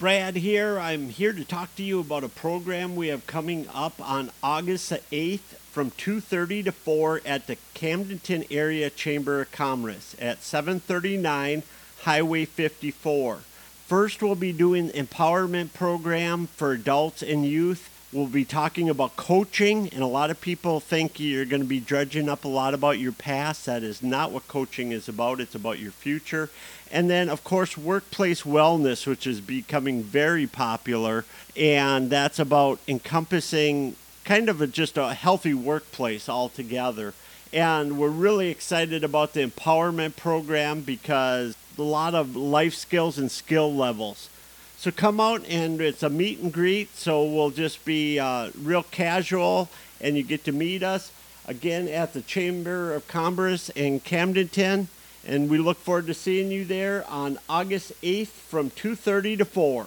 Brad here. I'm here to talk to you about a program we have coming up on August the 8th from 2:30 to 4 at the Camdenton Area Chamber of Commerce at 739 Highway 54. First, we'll be doing empowerment program for adults and youth. We'll be talking about coaching, and a lot of people think you're going to be dredging up a lot about your past. That is not what coaching is about, it's about your future. And then, of course, workplace wellness, which is becoming very popular, and that's about encompassing kind of a, just a healthy workplace altogether. And we're really excited about the empowerment program because a lot of life skills and skill levels. So come out and it's a meet and greet. So we'll just be uh, real casual and you get to meet us again at the Chamber of Commerce in Camdenton. And we look forward to seeing you there on August 8th from 2:30 to 4.